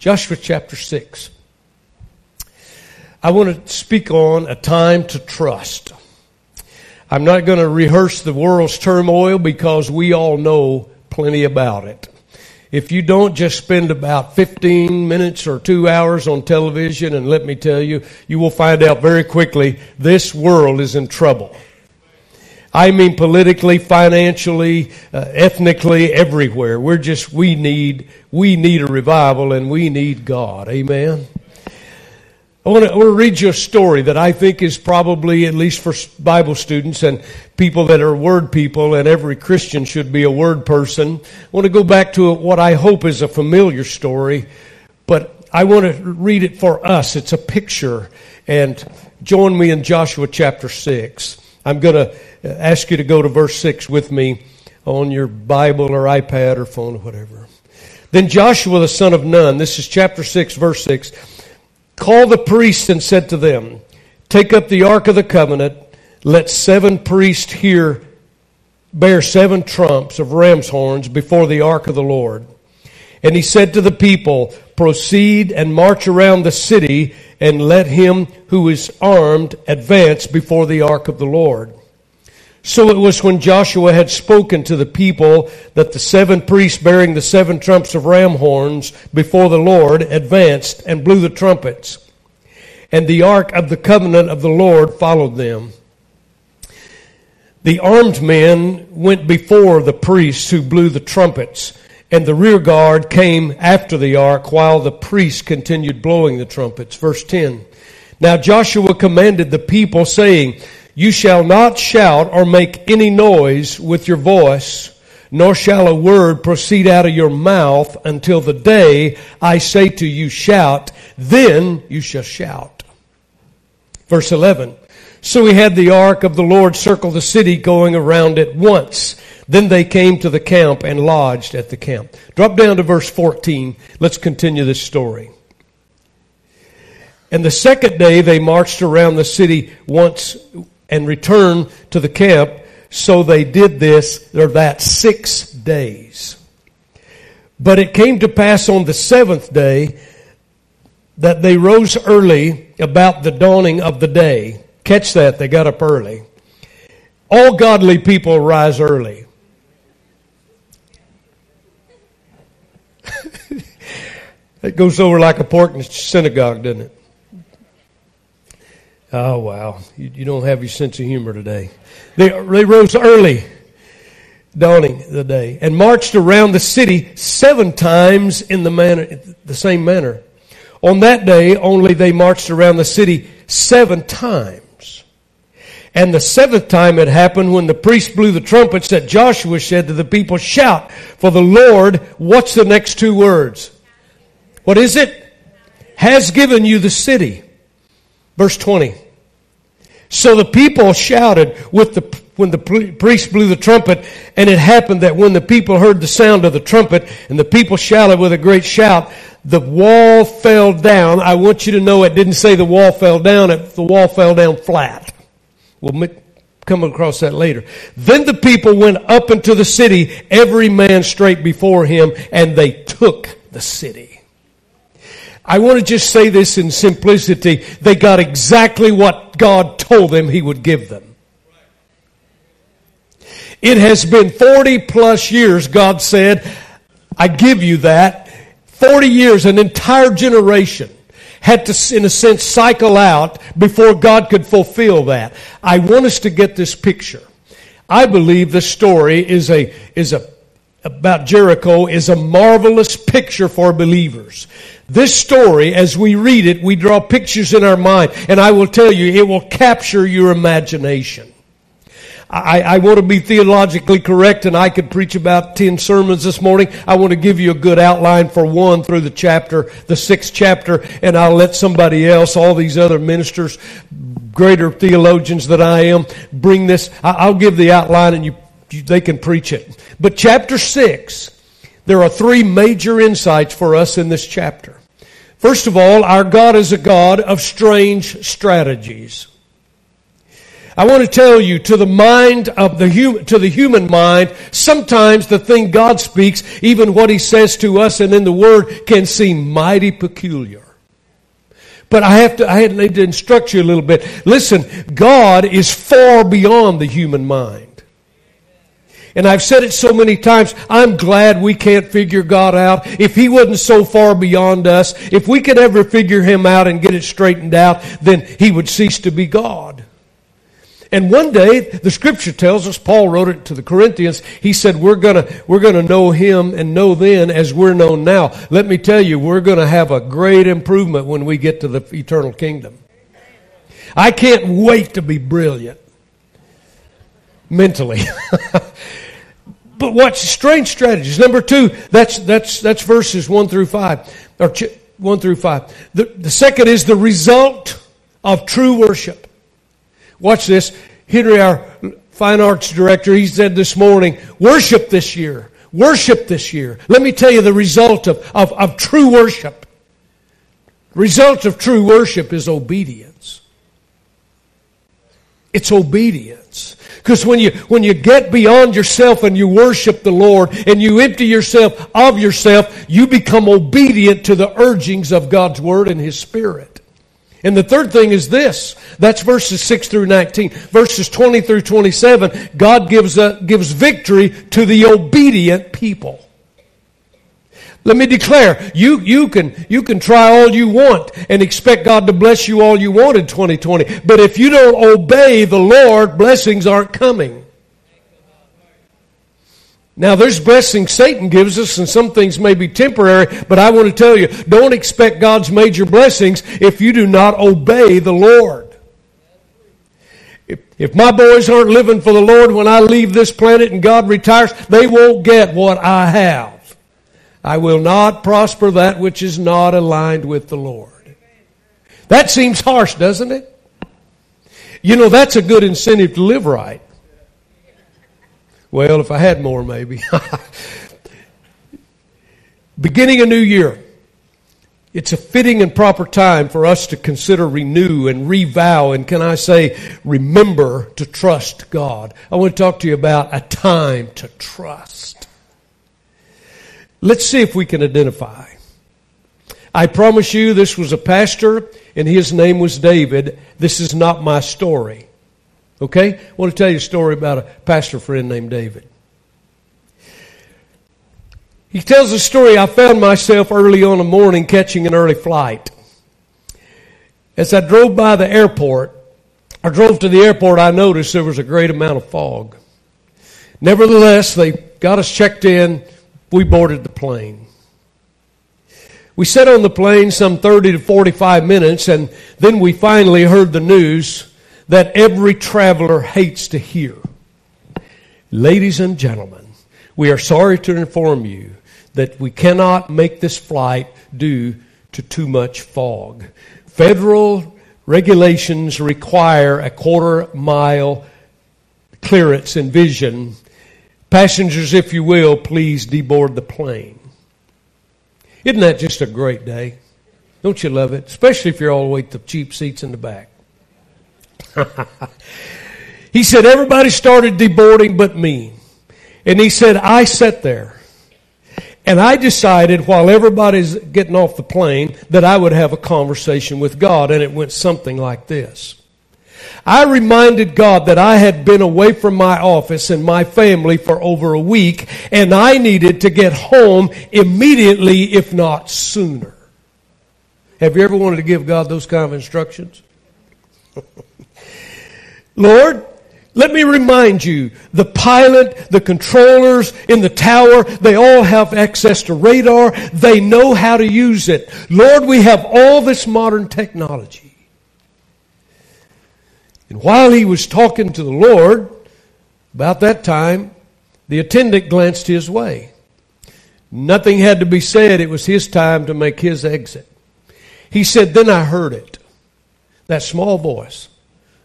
Joshua chapter 6. I want to speak on a time to trust. I'm not going to rehearse the world's turmoil because we all know plenty about it. If you don't just spend about 15 minutes or two hours on television, and let me tell you, you will find out very quickly this world is in trouble. I mean politically, financially, uh, ethnically, everywhere. We're just, we need, we need a revival and we need God. Amen. I want, to, I want to read you a story that I think is probably, at least for Bible students and people that are word people, and every Christian should be a word person. I want to go back to what I hope is a familiar story, but I want to read it for us. It's a picture, and join me in Joshua chapter 6. I'm going to uh, ask you to go to verse 6 with me on your Bible or iPad or phone or whatever. Then Joshua the son of Nun, this is chapter 6, verse 6, called the priests and said to them, Take up the ark of the covenant, let seven priests here bear seven trumps of ram's horns before the ark of the Lord. And he said to the people, Proceed and march around the city, and let him who is armed advance before the ark of the Lord. So it was when Joshua had spoken to the people that the seven priests bearing the seven trumps of ram horns before the Lord advanced and blew the trumpets. And the ark of the covenant of the Lord followed them. The armed men went before the priests who blew the trumpets, and the rear guard came after the ark while the priests continued blowing the trumpets. Verse 10. Now Joshua commanded the people saying, you shall not shout or make any noise with your voice, nor shall a word proceed out of your mouth until the day I say to you, shout, then you shall shout. Verse 11. So he had the ark of the Lord circle the city going around it once. Then they came to the camp and lodged at the camp. Drop down to verse 14. Let's continue this story. And the second day they marched around the city once and returned to the camp. So they did this, or that six days. But it came to pass on the seventh day that they rose early about the dawning of the day. Catch that, they got up early. All godly people rise early. it goes over like a pork in the synagogue, doesn't it? Oh, wow. You, you don't have your sense of humor today. They, they rose early, dawning the day, and marched around the city seven times in the manner, the same manner. On that day, only they marched around the city seven times. And the seventh time it happened when the priest blew the trumpets that Joshua said to the people, shout for the Lord. What's the next two words? What is it? Has given you the city. Verse 20. So the people shouted with the, when the priest blew the trumpet, and it happened that when the people heard the sound of the trumpet, and the people shouted with a great shout, the wall fell down. I want you to know it didn't say the wall fell down, it, the wall fell down flat. We'll come across that later. Then the people went up into the city, every man straight before him, and they took the city. I want to just say this in simplicity. They got exactly what God told them He would give them. It has been 40 plus years, God said, I give you that. 40 years, an entire generation had to, in a sense, cycle out before God could fulfill that. I want us to get this picture. I believe the story is a, is a, about Jericho is a marvelous picture for believers. This story, as we read it, we draw pictures in our mind, and I will tell you, it will capture your imagination. I, I, want to be theologically correct, and I could preach about 10 sermons this morning. I want to give you a good outline for one through the chapter, the sixth chapter, and I'll let somebody else, all these other ministers, greater theologians than I am, bring this. I'll give the outline and you, you they can preach it. But chapter six, there are three major insights for us in this chapter. First of all, our God is a God of strange strategies. I want to tell you, to the mind of the human, to the human mind, sometimes the thing God speaks, even what He says to us and in the Word, can seem mighty peculiar. But I have to, I need to instruct you a little bit. Listen, God is far beyond the human mind. And I've said it so many times, I'm glad we can't figure God out. If He wasn't so far beyond us, if we could ever figure Him out and get it straightened out, then He would cease to be God. And one day, the scripture tells us, Paul wrote it to the Corinthians, he said, we're gonna, we're gonna know him and know then as we're known now. Let me tell you, we're gonna have a great improvement when we get to the eternal kingdom. I can't wait to be brilliant. Mentally. but watch strange strategies. Number two, that's, that's, that's verses one through five, or one through five. The, the second is the result of true worship. Watch this. Henry, our fine arts director, he said this morning, worship this year. Worship this year. Let me tell you the result of, of, of true worship. Result of true worship is obedience. It's obedience. Because when you, when you get beyond yourself and you worship the Lord and you empty yourself of yourself, you become obedient to the urgings of God's Word and His Spirit. And the third thing is this. That's verses 6 through 19. Verses 20 through 27, God gives, a, gives victory to the obedient people. Let me declare, you, you, can, you can try all you want and expect God to bless you all you want in 2020. But if you don't obey the Lord, blessings aren't coming. Now, there's blessings Satan gives us, and some things may be temporary, but I want to tell you don't expect God's major blessings if you do not obey the Lord. If, if my boys aren't living for the Lord when I leave this planet and God retires, they won't get what I have. I will not prosper that which is not aligned with the Lord. That seems harsh, doesn't it? You know, that's a good incentive to live right. Well, if I had more, maybe. Beginning a new year. It's a fitting and proper time for us to consider renew and revow and can I say remember to trust God. I want to talk to you about a time to trust. Let's see if we can identify. I promise you this was a pastor and his name was David. This is not my story. Okay? I want to tell you a story about a pastor friend named David. He tells a story I found myself early on a morning catching an early flight. As I drove by the airport, I drove to the airport, I noticed there was a great amount of fog. Nevertheless, they got us checked in. We boarded the plane. We sat on the plane some 30 to 45 minutes, and then we finally heard the news that every traveler hates to hear. Ladies and gentlemen, we are sorry to inform you that we cannot make this flight due to too much fog. Federal regulations require a quarter mile clearance and vision. Passengers, if you will, please deboard the plane. Isn't that just a great day? Don't you love it? Especially if you're all the way to the cheap seats in the back. he said, everybody started deboarding but me. And he said, I sat there. And I decided while everybody's getting off the plane that I would have a conversation with God. And it went something like this. I reminded God that I had been away from my office and my family for over a week and I needed to get home immediately, if not sooner. Have you ever wanted to give God those kind of instructions? Lord, let me remind you, the pilot, the controllers in the tower, they all have access to radar. They know how to use it. Lord, we have all this modern technology. And while he was talking to the Lord, about that time, the attendant glanced his way. Nothing had to be said. It was his time to make his exit. He said, Then I heard it. That small voice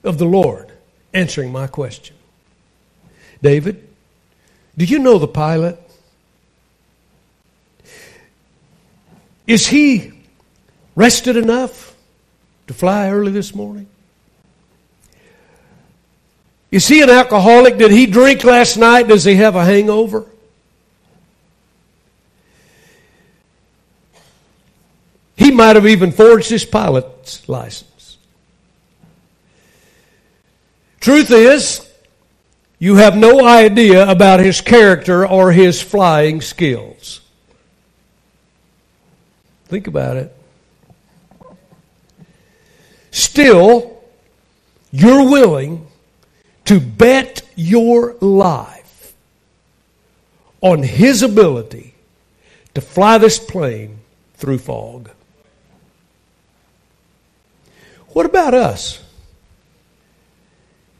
of the Lord answering my question. David, do you know the pilot? Is he rested enough to fly early this morning? Is he an alcoholic? Did he drink last night? Does he have a hangover? He might have even forged his pilot's license. Truth is, you have no idea about his character or his flying skills. Think about it. Still, you're willing to bet your life on his ability to fly this plane through fog. What about us?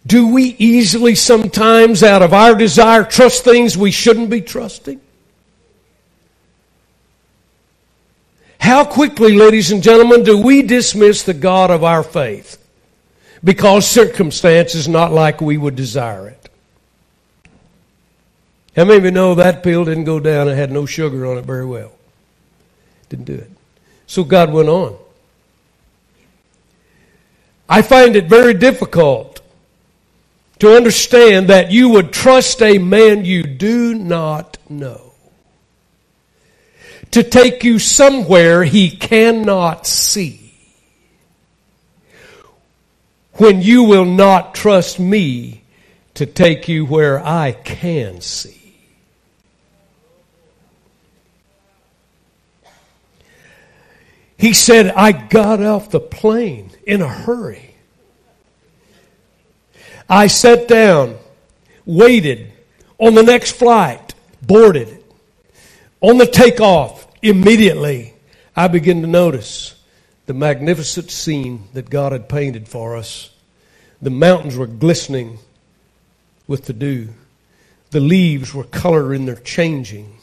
Do we easily sometimes, out of our desire, trust things we shouldn't be trusting? How quickly, ladies and gentlemen, do we dismiss the God of our faith because circumstance is not like we would desire it? How many of you know that pill didn't go down? and had no sugar on it very well. Didn't do it. So God went on. I find it very difficult to understand that you would trust a man you do not know to take you somewhere he cannot see when you will not trust me to take you where I can see. He said, I got off the plane in a hurry. I sat down, waited on the next flight, boarded. On the takeoff, immediately, I began to notice the magnificent scene that God had painted for us. The mountains were glistening with the dew. The leaves were colored and they're changing.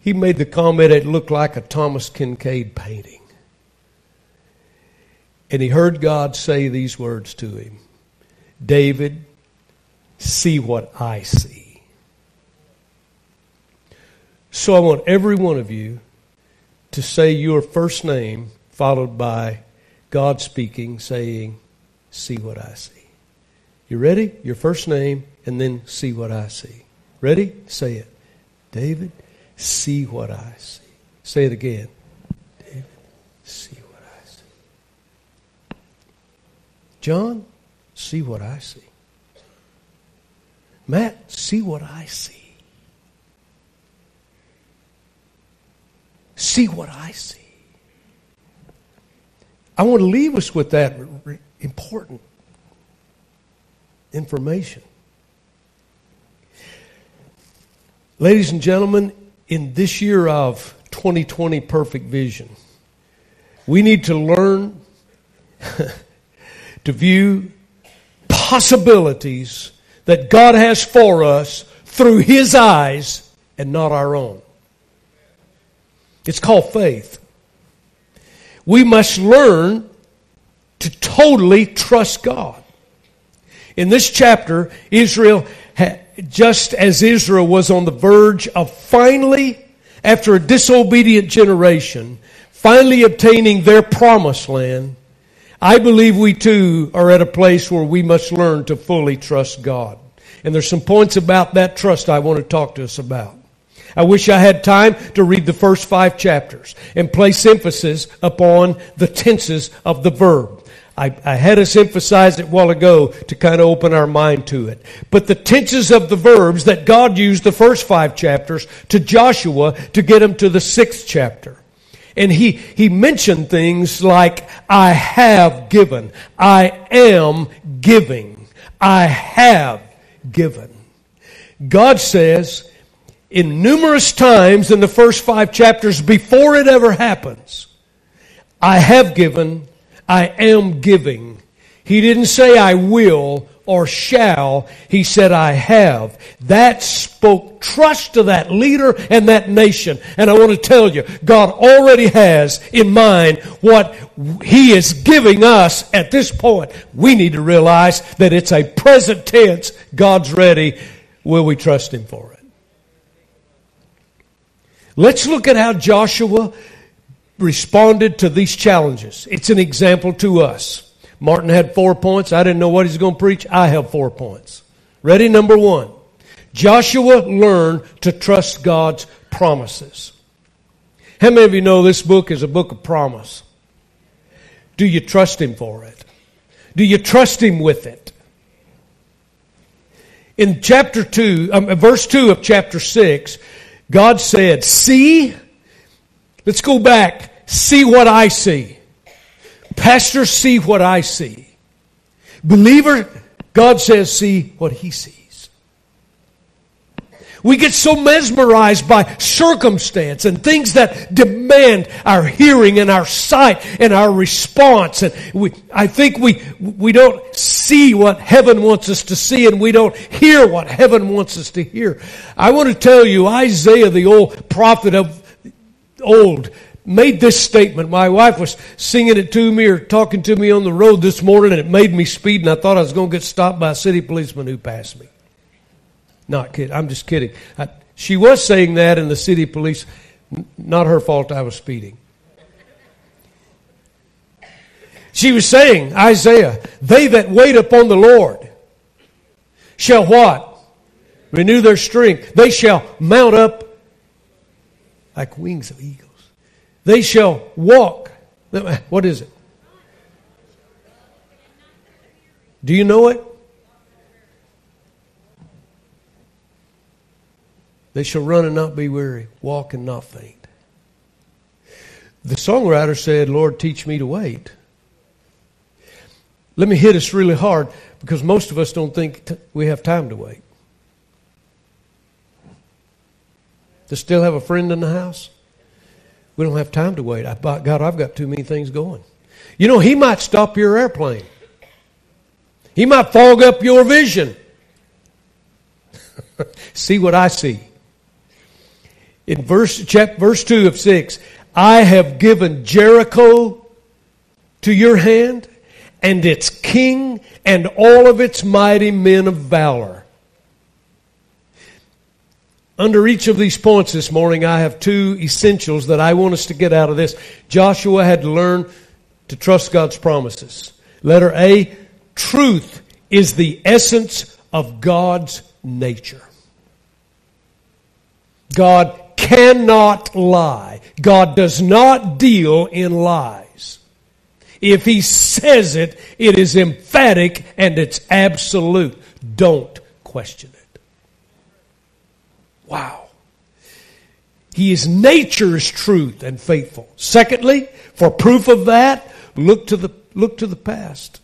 He made the comment it looked like a Thomas Kinkade painting. And he heard God say these words to him David, see what I see. So I want every one of you to say your first name followed by God speaking, saying, See what I see. You ready? Your first name and then see what I see. Ready? Say it. David, see what I see. Say it again. David, see what I see. John, see what I see. Matt, see what I see. See what I see. I want to leave us with that important information. Ladies and gentlemen, in this year of 2020 perfect vision, we need to learn to view possibilities that God has for us through His eyes and not our own. It's called faith. We must learn to totally trust God. In this chapter, Israel, just as Israel was on the verge of finally, after a disobedient generation, finally obtaining their promised land, I believe we too are at a place where we must learn to fully trust God. And there's some points about that trust I want to talk to us about. I wish I had time to read the first five chapters and place emphasis upon the tenses of the verb. I, I, had us emphasize it a while ago to kind of open our mind to it. But the tenses of the verbs that God used the first five chapters to Joshua to get him to the sixth chapter. And he, he mentioned things like, I have given. I am giving. I have given. God says in numerous times in the first five chapters before it ever happens, I have given, I am giving. He didn't say I will or shall. He said, I have. That spoke trust to that leader and that nation. And I want to tell you, God already has in mind what He is giving us at this point. We need to realize that it's a present tense. God's ready. Will we trust Him for it? Let's look at how Joshua responded to these challenges. It's an example to us. Martin had four points. I didn't know what he's going to preach. I have four points. Ready? Number one. Joshua learned to trust God's promises. How many of you know this book is a book of promise? Do you trust Him for it? Do you trust Him with it? In chapter 2, um, verse 2 of chapter 6, God said, See, let's go back, see what I see. Pastor, see what I see. Believer, God says, see what He sees. We get so mesmerized by circumstance and things that demand our hearing and our sight and our response. And we, I think we, we don't see what heaven wants us to see and we don't hear what heaven wants us to hear. I want to tell you, Isaiah, the old prophet of old, made this statement. My wife was singing it to me or talking to me on the road this morning and it made me speed and I thought I was going to get stopped by a city policeman who passed me. Not kidding. I'm just kidding. I, she was saying that, and the city police, not her fault I was speeding. She was saying, Isaiah, they that wait upon the Lord shall what? Renew their strength. They shall mount up like wings of eagles. They shall walk. What is it? Do you know it? They shall run and not be weary, walk and not faint. The songwriter said, Lord, teach me to wait. Let me hit us really hard because most of us don't think t- we have time to wait. To still have a friend in the house? We don't have time to wait. I, God, I've got too many things going. You know, He might stop your airplane. He might fog up your vision. see what I see in verse, chapter, verse 2 of 6, I have given Jericho to your hand and its king and all of its mighty men of valor. Under each of these points this morning, I have two essentials that I want us to get out of this. Joshua had to learn to trust God's promises. Letter A, truth is the essence of God's nature. God cannot lie. God does not deal in lies. If He says it, it is emphatic and it's absolute. Don't question it. Wow. He is nature's truth and faithful. Secondly, for proof of that, look to the, look to the past.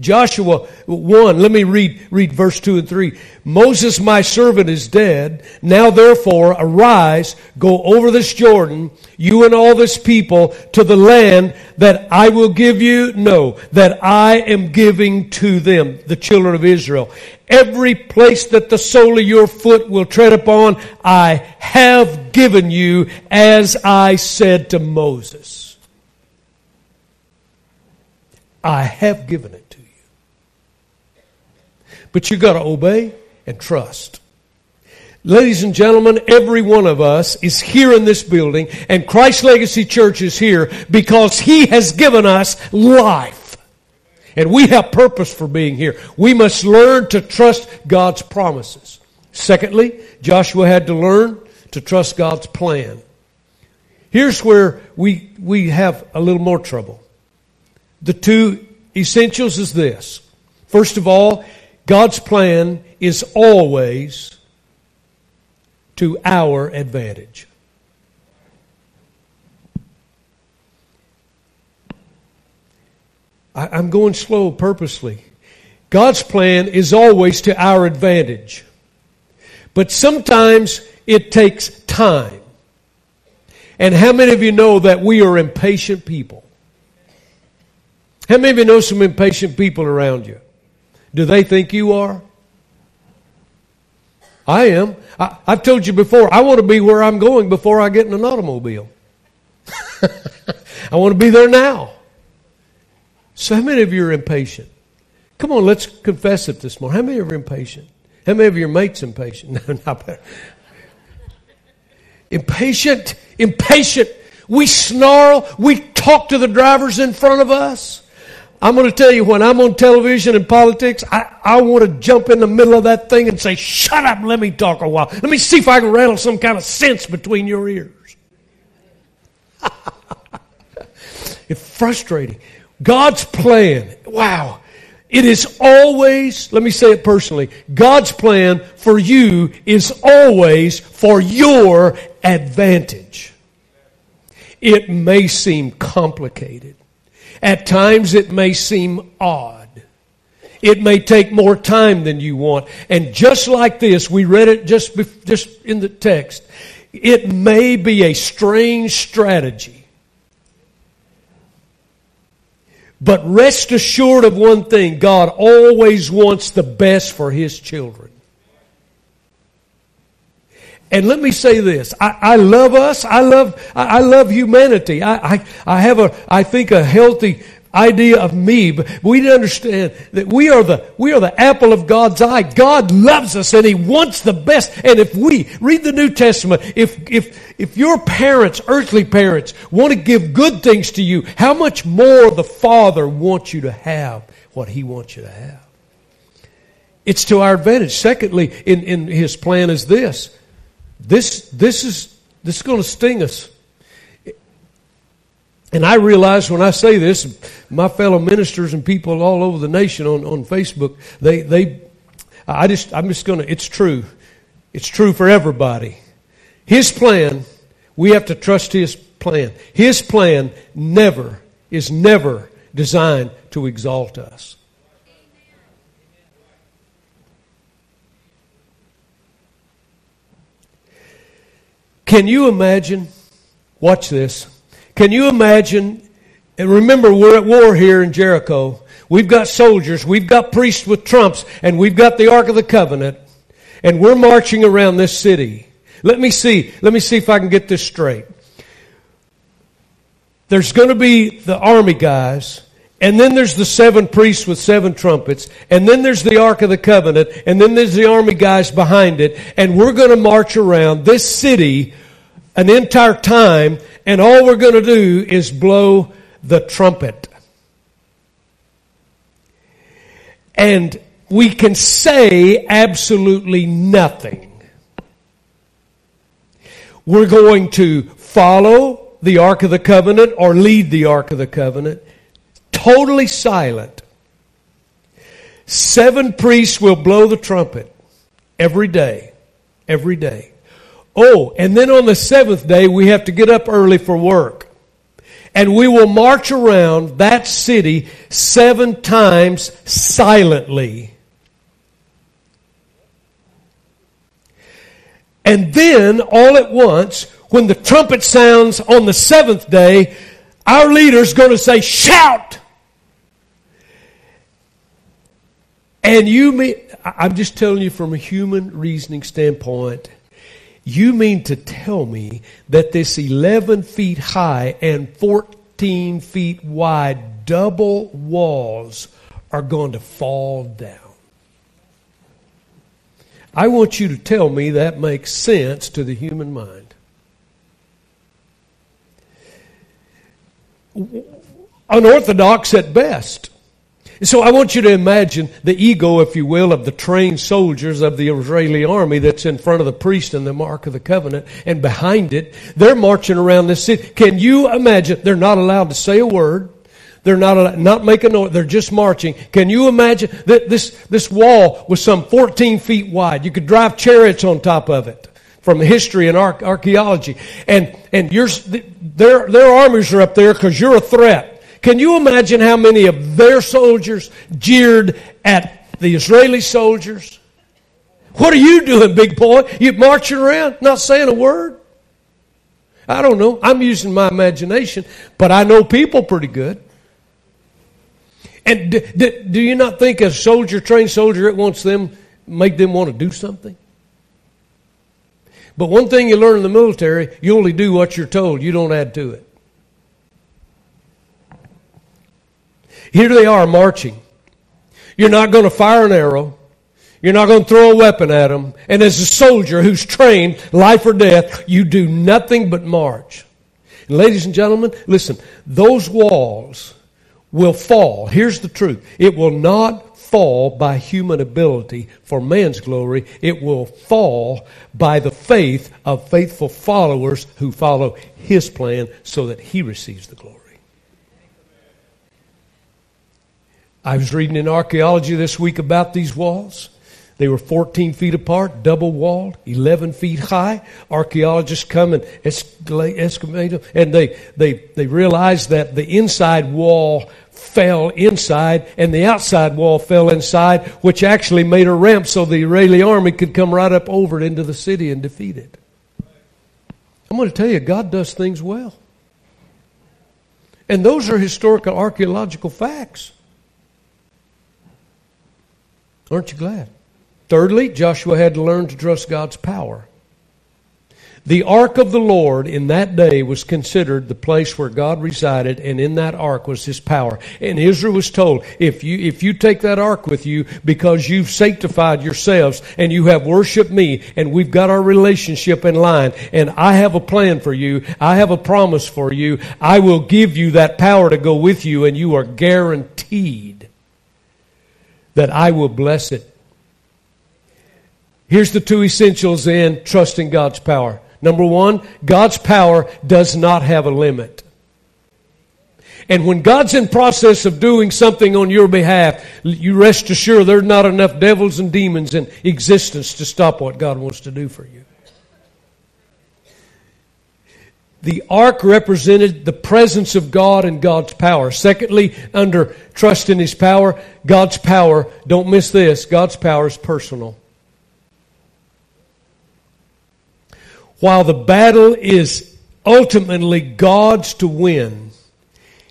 Joshua 1, let me read, read verse 2 and 3. Moses, my servant, is dead. Now therefore, arise, go over this Jordan, you and all this people, to the land that I will give you. No, that I am giving to them, the children of Israel. Every place that the sole of your foot will tread upon, I have given you as I said to Moses. I have given it. But you've got to obey and trust. Ladies and gentlemen, every one of us is here in this building, and Christ Legacy Church is here because He has given us life. And we have purpose for being here. We must learn to trust God's promises. Secondly, Joshua had to learn to trust God's plan. Here's where we, we have a little more trouble. The two essentials is this. First of all, God's plan is always to our advantage. I, am going slow purposely. God's plan is always to our advantage. But sometimes it takes time. And how many of you know that we are impatient people? How many of you know some impatient people around you? Do they think you are? I am. I, have told you before, I want to be where I'm going before I get in an automobile. I want to be there now. So, how many of you are impatient? Come on, let's confess it this morning. How many of you are impatient? How many of your mates impatient? No, not better. Impatient, impatient. We snarl. We talk to the drivers in front of us. I'm going to tell you, when I'm on television and politics, I, I want to jump in the middle of that thing and say, shut up, let me talk a while. Let me see if I can rattle some kind of sense between your ears. it's frustrating. God's plan, wow. It is always, let me say it personally, God's plan for you is always for your advantage. It may seem complicated. At times it may seem odd. It may take more time than you want. And just like this, we read it just, just in the text. It may be a strange strategy. But rest assured of one thing God always wants the best for His children. And let me say this. I, I love us. I love, I, I love humanity. I, I, I have a, I think a healthy idea of me, but we need to understand that we are the, we are the apple of God's eye. God loves us and He wants the best. And if we, read the New Testament, if, if, if your parents, earthly parents, want to give good things to you, how much more the Father wants you to have what He wants you to have? It's to our advantage. Secondly, in, in His plan is this. This, this is, this is going to sting us. And I realize when I say this, my fellow ministers and people all over the nation on, on Facebook, they, they, I just, I'm just going to, it's true. It's true for everybody. His plan, we have to trust His plan. His plan never, is never designed to exalt us. Can you imagine? Watch this. Can you imagine? And remember, we're at war here in Jericho. We've got soldiers, we've got priests with trumps, and we've got the Ark of the Covenant, and we're marching around this city. Let me see. Let me see if I can get this straight. There's going to be the army guys, and then there's the seven priests with seven trumpets. And then there's the Ark of the Covenant. And then there's the army guys behind it. And we're going to march around this city an entire time. And all we're going to do is blow the trumpet. And we can say absolutely nothing. We're going to follow the Ark of the Covenant or lead the Ark of the Covenant totally silent. Seven priests will blow the trumpet every day. Every day. Oh, and then on the seventh day, we have to get up early for work. And we will march around that city seven times silently. And then, all at once, when the trumpet sounds on the seventh day, our leader's going to say, Shout! And you mean, I'm just telling you from a human reasoning standpoint, you mean to tell me that this 11 feet high and 14 feet wide double walls are going to fall down? I want you to tell me that makes sense to the human mind. Unorthodox at best. So I want you to imagine the ego, if you will, of the trained soldiers of the Israeli army that's in front of the priest and the Ark of the Covenant, and behind it, they're marching around this city. Can you imagine? They're not allowed to say a word. They're not not make a noise. They're just marching. Can you imagine that this this wall was some 14 feet wide? You could drive chariots on top of it from history and archaeology. And and yours, their their armies are up there because you're a threat. Can you imagine how many of their soldiers jeered at the Israeli soldiers? What are you doing, big boy? You marching around, not saying a word? I don't know. I'm using my imagination, but I know people pretty good. And d- d- do you not think a soldier, trained soldier, it wants them, make them want to do something? But one thing you learn in the military, you only do what you're told. You don't add to it. Here they are marching. You're not going to fire an arrow. You're not going to throw a weapon at them. And as a soldier who's trained life or death, you do nothing but march. And ladies and gentlemen, listen, those walls will fall. Here's the truth. It will not fall by human ability for man's glory. It will fall by the faith of faithful followers who follow his plan so that he receives the glory. I was reading in archaeology this week about these walls. They were 14 feet apart, double walled, 11 feet high. Archaeologists come and excavate them, and they, they, they realized that the inside wall fell inside and the outside wall fell inside, which actually made a ramp so the Israeli army could come right up over it into the city and defeat it. I'm going to tell you, God does things well. And those are historical archaeological facts. Aren't you glad? Thirdly, Joshua had to learn to trust God's power. The ark of the Lord in that day was considered the place where God resided, and in that ark was his power. And Israel was told, if you, if you take that ark with you because you've sanctified yourselves and you have worshiped me and we've got our relationship in line and I have a plan for you, I have a promise for you, I will give you that power to go with you and you are guaranteed that I will bless it. Here's the two essentials in trusting God's power. Number one, God's power does not have a limit. And when God's in process of doing something on your behalf, you rest assured there's not enough devils and demons in existence to stop what God wants to do for you. The ark represented the presence of God and God's power. Secondly, under trust in His power, God's power, don't miss this, God's power is personal. While the battle is ultimately God's to win,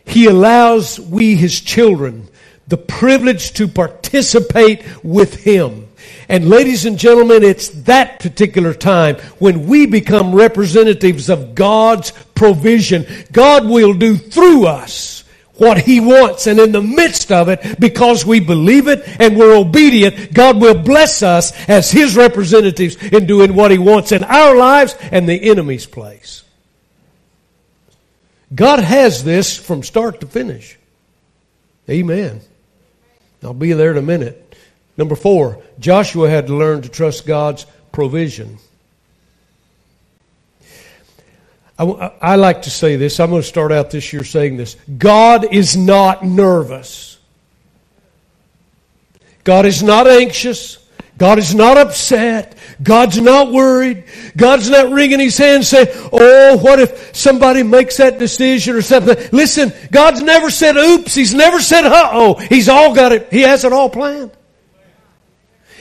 He allows we, His children, the privilege to participate with Him. And ladies and gentlemen, it's that particular time when we become representatives of God's provision. God will do through us what He wants. And in the midst of it, because we believe it and we're obedient, God will bless us as His representatives in doing what He wants in our lives and the enemy's place. God has this from start to finish. Amen. I'll be there in a minute. Number four, Joshua had to learn to trust God's provision. I, I, like to say this. I'm going to start out this year saying this. God is not nervous. God is not anxious. God is not upset. God's not worried. God's not wringing his hands saying, Oh, what if somebody makes that decision or something? Listen, God's never said oops. He's never said uh oh. He's all got it. He has it all planned.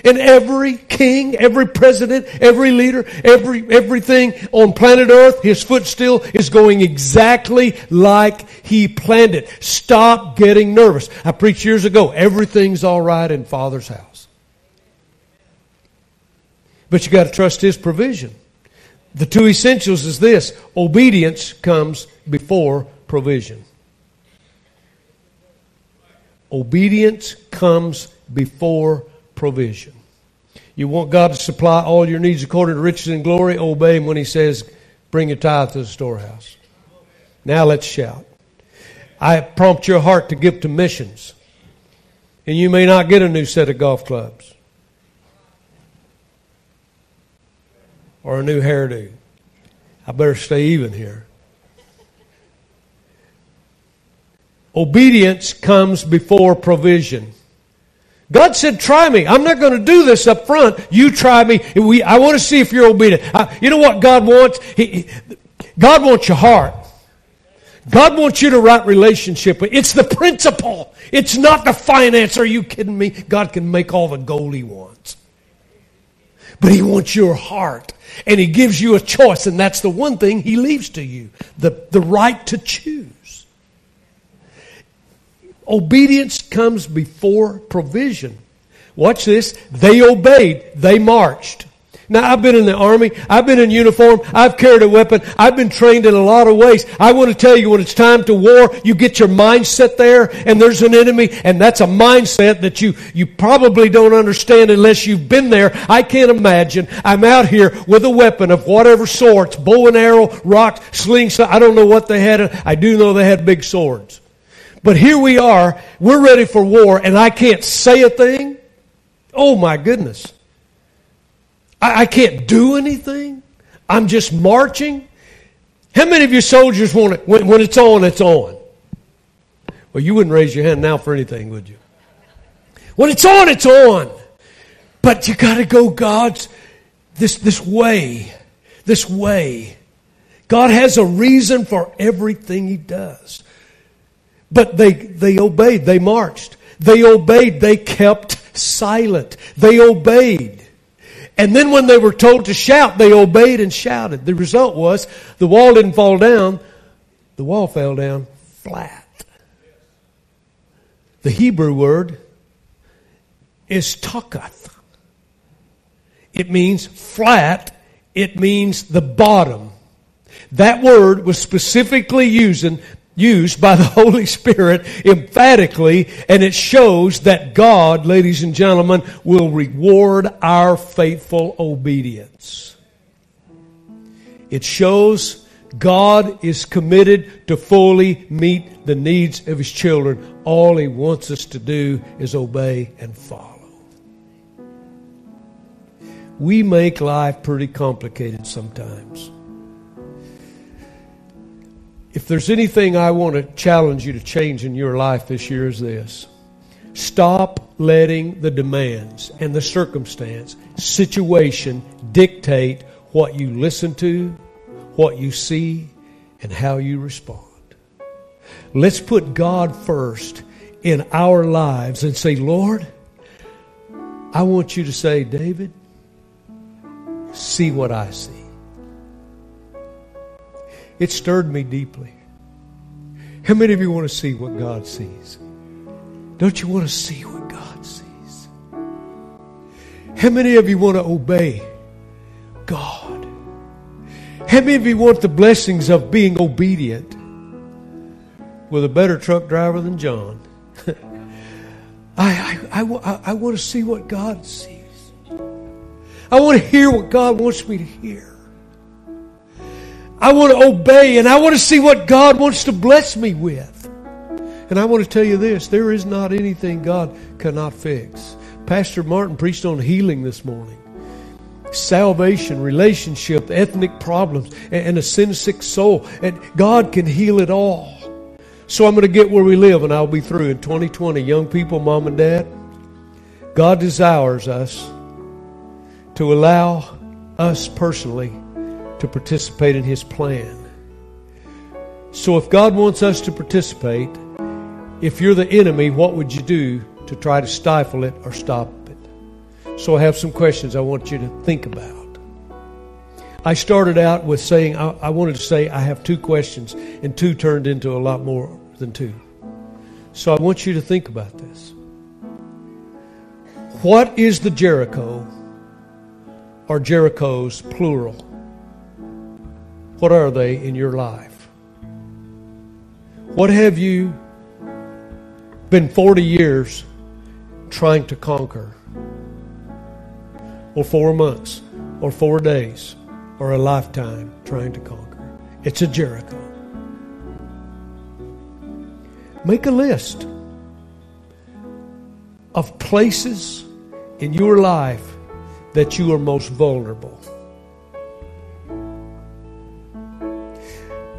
And every king, every president, every leader, every, everything on planet earth, his footstool is going exactly like he planned it. Stop getting nervous. I preached years ago, everything's alright in Father's house. But you gotta trust his provision. The two essentials is this. Obedience comes before provision. Obedience comes before provision. You want God to supply all your needs according to riches and glory? Obey Him when He says, bring your tithe to the storehouse. Now let's shout. I prompt your heart to give to missions. And you may not get a new set of golf clubs or a new hairdo. I better stay even here. Obedience comes before provision. God said, try me. I'm not going to do this up front. You try me. We, I want to see if you're obedient. I, you know what God wants? He, God wants your heart. God wants you to right relationship. It's the principle. It's not the finance. Are you kidding me? God can make all the gold he wants. But he wants your heart. And he gives you a choice. And that's the one thing he leaves to you. The, the right to choose. Obedience comes before provision. Watch this. They obeyed. They marched. Now, I've been in the army. I've been in uniform. I've carried a weapon. I've been trained in a lot of ways. I want to tell you when it's time to war, you get your mindset there and there's an enemy and that's a mindset that you, you probably don't understand unless you've been there. I can't imagine. I'm out here with a weapon of whatever sorts, bow and arrow, rock, slingshot. I don't know what they had. I do know they had big swords. But here we are, we're ready for war, and I can't say a thing. Oh my goodness. I, I can't do anything. I'm just marching. How many of you soldiers want it when, when it's on, it's on? Well, you wouldn't raise your hand now for anything, would you? When it's on, it's on. But you got to go God's this this way, this way. God has a reason for everything He does. But they they obeyed. They marched. They obeyed. They kept silent. They obeyed. And then when they were told to shout, they obeyed and shouted. The result was the wall didn't fall down, the wall fell down flat. The Hebrew word is takath. It means flat. It means the bottom. That word was specifically using, used by the Holy Spirit emphatically, and it shows that God, ladies and gentlemen, will reward our faithful obedience. It shows God is committed to fully meet the needs of His children. All He wants us to do is obey and follow. We make life pretty complicated sometimes. There's anything I want to challenge you to change in your life this year is this. Stop letting the demands and the circumstance, situation dictate what you listen to, what you see, and how you respond. Let's put God first in our lives and say, Lord, I want you to say, David, see what I see. It stirred me deeply. How many of you want to see what God sees? Don't you want to see what God sees? How many of you want to obey God? How many of you want the blessings of being obedient with a better truck driver than John? I, I, I, I, want to see what God sees. I want to hear what God wants me to hear. I want to obey and I want to see what God wants to bless me with. And I want to tell you this there is not anything God cannot fix. Pastor Martin preached on healing this morning salvation, relationship, ethnic problems, and a sin sick soul. And God can heal it all. So I'm going to get where we live and I'll be through in 2020. Young people, mom and dad, God desires us to allow us personally to participate in His plan. So if God wants us to participate, if you're the enemy, what would you do to try to stifle it or stop it? So I have some questions I want you to think about. I started out with saying, I, I wanted to say I have two questions, and two turned into a lot more than two. So I want you to think about this. What is the Jericho or Jerichos plural? What are they in your life? What have you been 40 years trying to conquer? Or four months? Or four days? Or a lifetime trying to conquer? It's a Jericho. Make a list of places in your life that you are most vulnerable.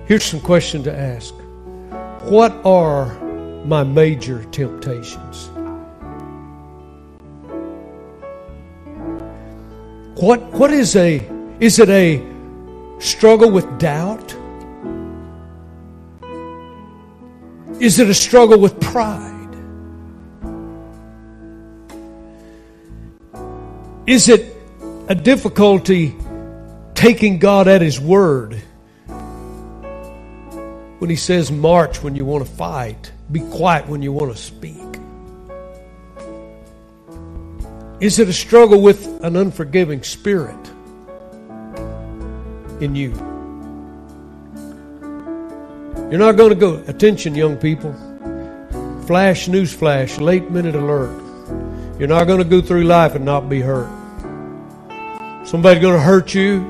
Here's some question to ask. What are my major temptations? What what is a is it a struggle with doubt? Is it a struggle with pride? Is it a difficulty taking God at His word? When he says march when you want to fight, be quiet when you want to speak? Is it a struggle with an unforgiving spirit in you? You're not going to go, attention, young people. Flash, news flash, late minute alert. You're not going to go through life and not be hurt. Somebody's going to hurt you,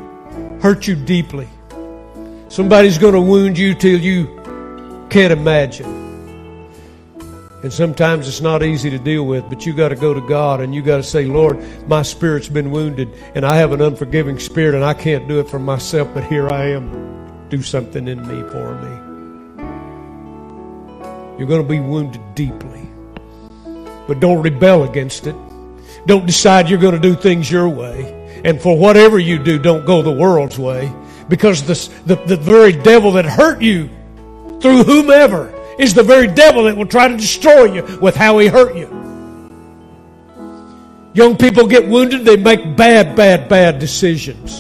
hurt you deeply. Somebody's going to wound you till you can't imagine. And sometimes it's not easy to deal with, but you got to go to God and you got to say, Lord, my spirit's been wounded and I have an unforgiving spirit and I can't do it for myself, but here I am. Do something in me for me. You're going to be wounded deeply. But don't rebel against it. Don't decide you're going to do things your way. And for whatever you do, don't go the world's way. Because the, the, the very devil that hurt you through whomever is the very devil that will try to destroy you with how he hurt you. Young people get wounded, they make bad, bad, bad decisions.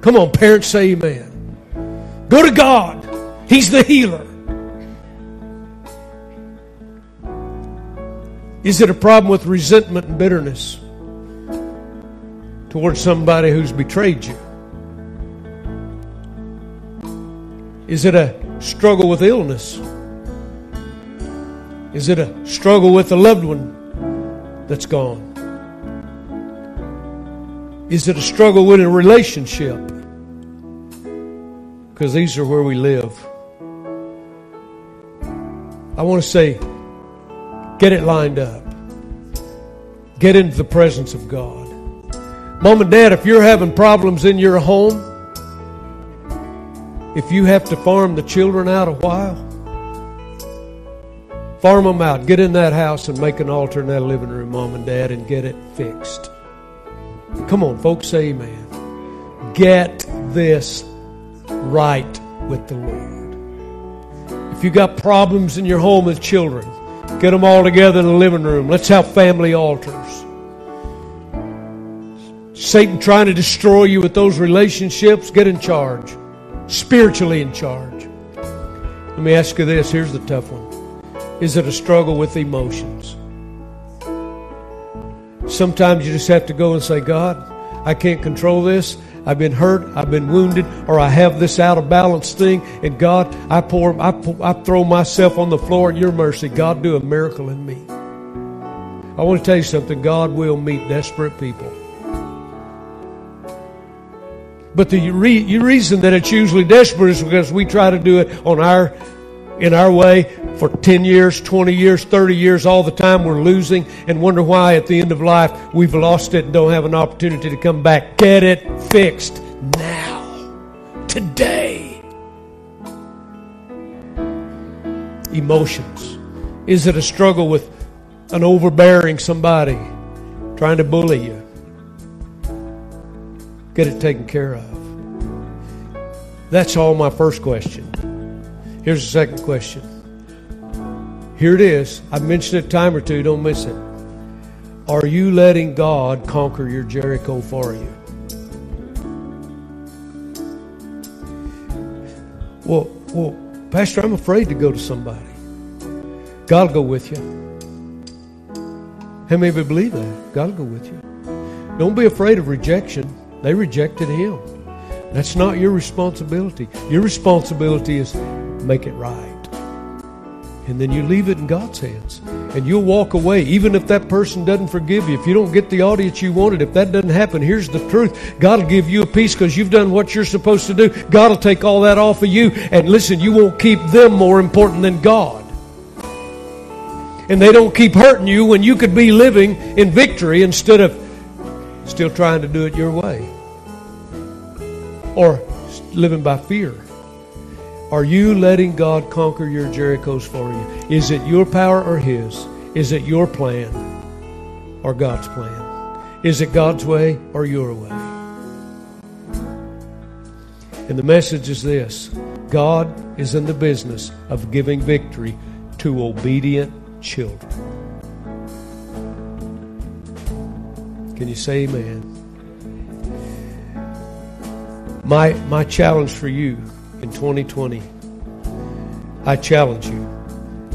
Come on, parents, say amen. Go to God. He's the healer. Is it a problem with resentment and bitterness towards somebody who's betrayed you? Is it a struggle with illness? Is it a struggle with a loved one that's gone? Is it a struggle with a relationship? Because these are where we live. I want to say, get it lined up. Get into the presence of God. Mom and dad, if you're having problems in your home, if you have to farm the children out a while, Farm them out. Get in that house and make an altar in that living room, mom and dad, and get it fixed. Come on, folks, say amen. Get this right with the Lord. If you got problems in your home with children, get them all together in the living room. Let's have family altars. Satan trying to destroy you with those relationships, get in charge. Spiritually in charge. Let me ask you this here's the tough one. Is it a struggle with emotions? Sometimes you just have to go and say, God, I can't control this. I've been hurt, I've been wounded, or I have this out of balance thing, and God, I pour, I, pour, I throw myself on the floor at your mercy. God, do a miracle in me. I want to tell you something. God will meet desperate people. But the re- reason that it's usually desperate is because we try to do it on our in our way for 10 years, 20 years, 30 years, all the time we're losing and wonder why at the end of life we've lost it and don't have an opportunity to come back. Get it fixed now, today. Emotions. Is it a struggle with an overbearing somebody trying to bully you? Get it taken care of. That's all my first question. Here's the second question. Here it is. I've mentioned it a time or two. Don't miss it. Are you letting God conquer your Jericho for you? Well, well, Pastor, I'm afraid to go to somebody. God will go with you. How many of you believe that? God will go with you. Don't be afraid of rejection. They rejected him. That's not your responsibility. Your responsibility is make it right. And then you leave it in God's hands. And you'll walk away, even if that person doesn't forgive you. If you don't get the audience you wanted, if that doesn't happen, here's the truth. God will give you a peace because you've done what you're supposed to do. God will take all that off of you. And listen, you won't keep them more important than God. And they don't keep hurting you when you could be living in victory instead of still trying to do it your way or living by fear. Are you letting God conquer your Jerichos for you? Is it your power or His? Is it your plan or God's plan? Is it God's way or your way? And the message is this God is in the business of giving victory to obedient children. Can you say amen? My, my challenge for you in 2020, I challenge you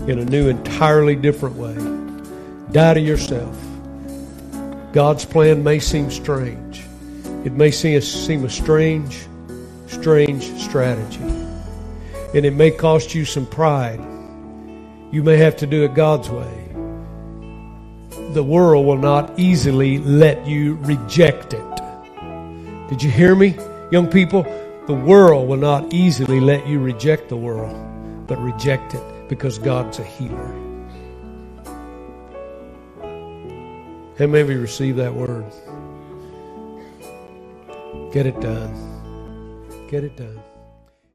in a new, entirely different way. Die to yourself. God's plan may seem strange. It may seem a, seem a strange, strange strategy. And it may cost you some pride. You may have to do it God's way. The world will not easily let you reject it. Did you hear me, Young people, the world will not easily let you reject the world, but reject it because God's a healer. How many receive that word? Get it done. Get it done.